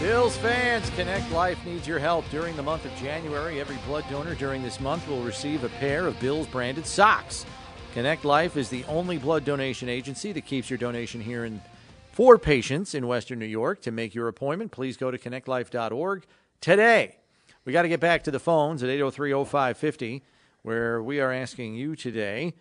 Bills fans, ConnectLife needs your help during the month of January. Every blood donor during this month will receive a pair of Bills branded socks. ConnectLife is the only blood donation agency that keeps your donation here in for patients in Western New York. To make your appointment, please go to connectlife.org today. We got to get back to the phones at 803 0550, where we are asking you today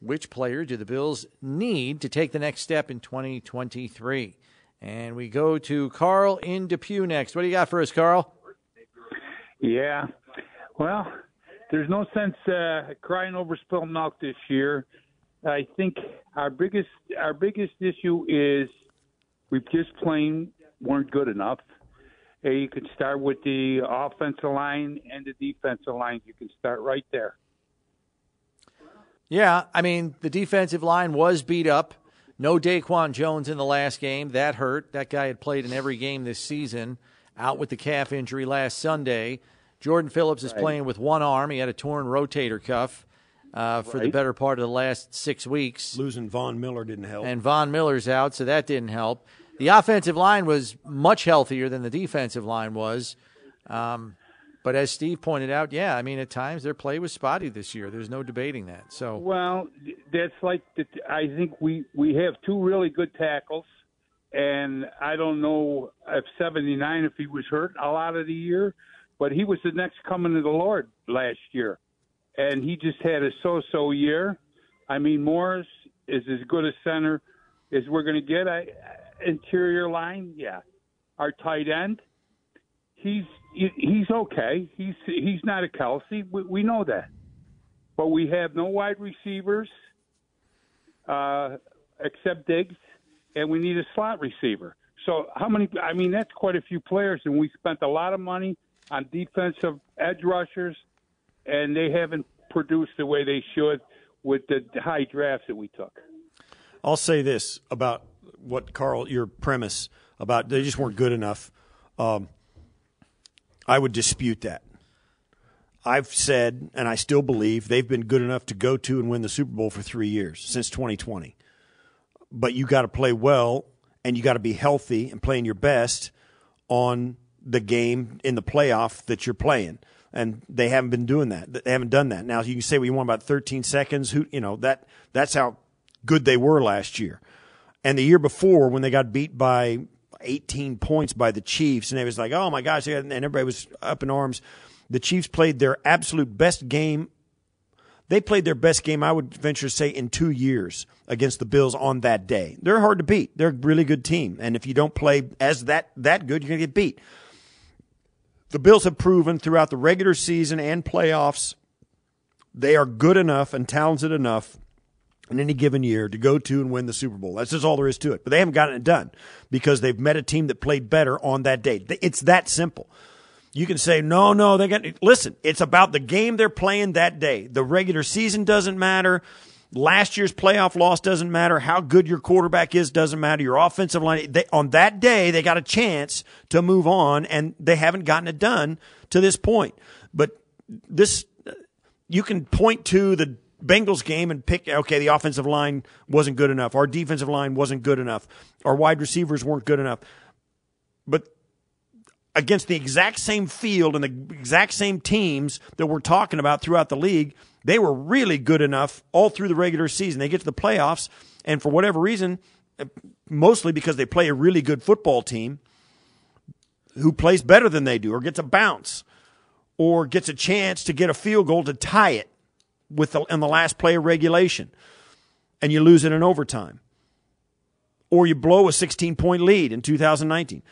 which player do the Bills need to take the next step in 2023? And we go to Carl in Depew next. What do you got for us, Carl? Yeah. Well, there's no sense uh, crying over spilled milk this year. I think our biggest our biggest issue is we just plain weren't good enough. You could start with the offensive line and the defensive line. You can start right there. Yeah, I mean the defensive line was beat up. No Daquan Jones in the last game. That hurt. That guy had played in every game this season. Out with the calf injury last Sunday. Jordan Phillips is Right. playing with one arm. He had a torn rotator cuff uh, for the better part of the last six weeks. Losing Von Miller didn't help. And Von Miller's out, so that didn't help. The offensive line was much healthier than the defensive line was. Um, but as Steve pointed out, yeah, I mean, at times their play was spotty this year. There's no debating that. So, Well, that's like the, I think we we have two really good tackles, and I don't know if 79 if he was hurt a lot of the year, but he was the next coming of the Lord last year, and he just had a so-so year. I mean, Morse is as good a center as we're going to get. I, interior line, yeah. Our tight end, he's he- he's okay. He's he's not a Kelce. We, we know that but we have no wide receivers uh, except Diggs, and we need a slot receiver. So how many? I mean, that's quite a few players, and we spent a lot of money on defensive edge rushers, and they haven't produced the way they should with the high drafts that we took. I'll say this about what Carl, your premise about they just weren't good enough. Um, I would dispute that. I've said, and I still believe, they've been good enough to go to and win the Super Bowl for three years since 2020. But you got to play well, and you got to be healthy and playing your best on the game in the playoff that you're playing. And they haven't been doing that. They haven't done that. Now you can say, well, you want about 13 seconds. Who, you know, that that's how good they were last year. And the year before, when they got beat by 18 points by the Chiefs, and it was like, oh my gosh, and everybody was up in arms. The Chiefs played their absolute best game. They played their best game, I would venture to say, in two years against the Bills on that day. They're hard to beat. They're a really good team, and if you don't play as that that good, you're going to get beat. The Bills have proven throughout the regular season and playoffs they are good enough and talented enough in any given year to go to and win the Super Bowl. That's just all there is to it. But they haven't gotten it done because they've met a team that played better on that day. It's that simple. You can say, no, no, they got, listen, it's about the game they're playing that day. The regular season doesn't matter. Last year's playoff loss doesn't matter. How good your quarterback is doesn't matter. Your offensive line, they, on that day, they got a chance to move on and they haven't gotten it done to this point. But this, you can point to the Bengals game and pick, okay, the offensive line wasn't good enough. Our defensive line wasn't good enough. Our wide receivers weren't good enough. But against the exact same field and the exact same teams that we're talking about throughout the league, they were really good enough all through the regular season. They get to the playoffs, and for whatever reason, mostly because they play a really good football team who plays better than they do or gets a bounce or gets a chance to get a field goal to tie it with the, in the last play of regulation and you lose it in overtime or you blow a 16 point lead in 2019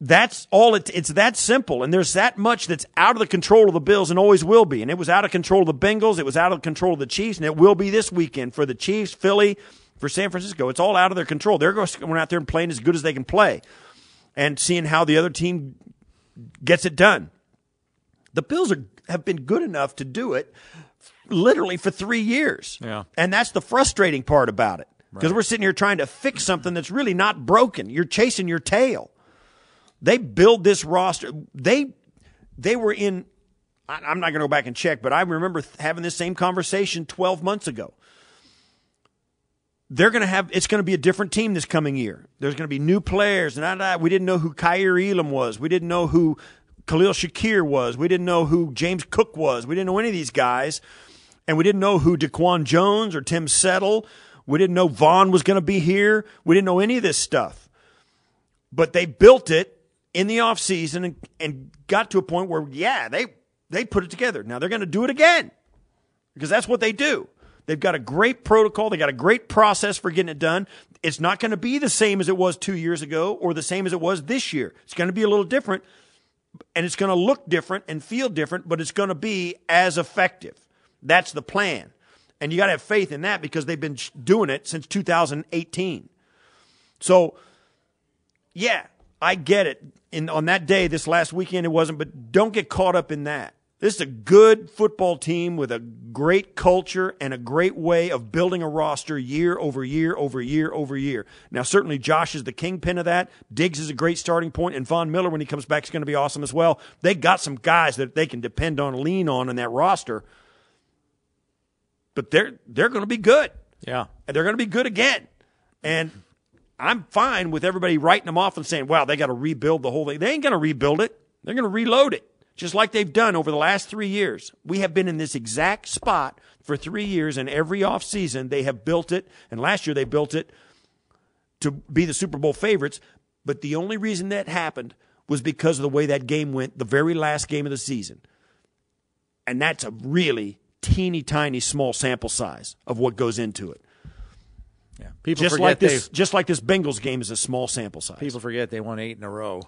that's all it, it's that simple and there's that much that's out of the control of the bills and always will be and it was out of control of the bengals it was out of control of the chiefs and it will be this weekend for the chiefs philly for san francisco. It's all out of their control. They're going out there and playing as good as they can play and seeing how the other team gets it done. The Bills are, have been good enough to do it literally for three years. Yeah. And that's the frustrating part about it. Because we're sitting here trying to fix something that's really not broken. You're chasing your tail. They build this roster. They they were in I- I'm not going to go back and check, but I remember having this same conversation 12 months ago. They're going to have, it's going to be a different team this coming year. There's going to be new players. And I, I- we didn't know who Kaiir Elam was. We didn't know who Khalil Shakir was. We didn't know who James Cook was. We didn't know any of these guys. And we didn't know who Daquan Jones or Tim Settle. We didn't know Von was going to be here. We didn't know any of this stuff. But they built it in the offseason and, and got to a point where, yeah, they, they put it together. Now they're going to do it again because that's what they do. They've got a great protocol. They got a great process for getting it done. It's not going to be the same as it was two years ago or the same as it was this year. It's going to be a little different and it's going to look different and feel different, but it's going to be as effective. That's the plan. And you got to have faith in that because they've been doing it since 2018. So, yeah, I get it. In, on that day, this last weekend, it wasn't, but don't get caught up in that. This is a good football team with a great culture and a great way of building a roster year over year over year over year. Now, certainly Josh is the kingpin of that. Diggs is a great starting point, and Von Miller, when he comes back, is going to be awesome as well. They got some guys that they can depend on, lean on in that roster. But they're they're going to be good. Yeah. And they're going to be good again. And I'm fine with everybody writing them off and saying, wow, they got to rebuild the whole thing. They ain't going to rebuild it. They're going to reload it, just like they've done over the last three years. We have been in this exact spot for three years, and every offseason they have built it. And last year they built it to be the Super Bowl favorites. But the only reason that happened was because of the way that game went, the very last game of the season. And that's a really teeny tiny small sample size of what goes into it. Yeah. People Just forget like this, just like this Bengals game is a small sample size. people forget they won eight in a row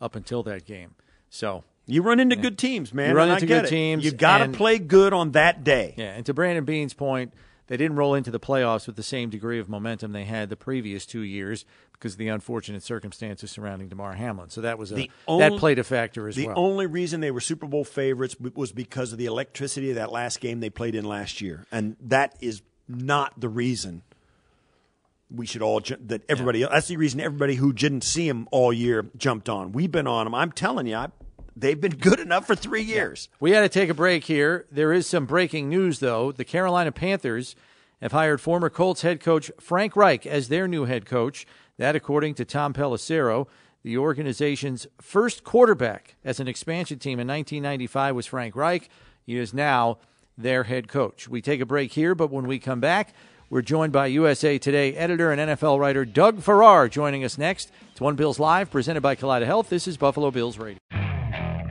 up until that game. So you run into good teams, man. You run into good it. teams, You got to play good on that day. Yeah, and to Brandon Beane's point, they didn't roll into the playoffs with the same degree of momentum they had the previous two years because of the unfortunate circumstances surrounding Damar Hamlin. So that was a The that played a factor as The well. only reason they were Super Bowl favorites was because of the electricity of that last game they played in last year, and that is not the reason we should all that everybody. That's the reason everybody who didn't see him all year jumped on. We've been on him. I'm telling you, I, they've been good enough for three years. we had to take a break here. There is some breaking news, though. The Carolina Panthers have hired former Colts head coach Frank Reich as their new head coach. That, according to Tom Pelissero, the organization's first quarterback as an expansion team in 1995 was Frank Reich. He is now their head coach. We take a break here, but when we come back, we're joined by USA Today editor and NFL writer Doug Farrar joining us next. It's One Bills Live, presented by Kaleida Health. This is Buffalo Bills Radio.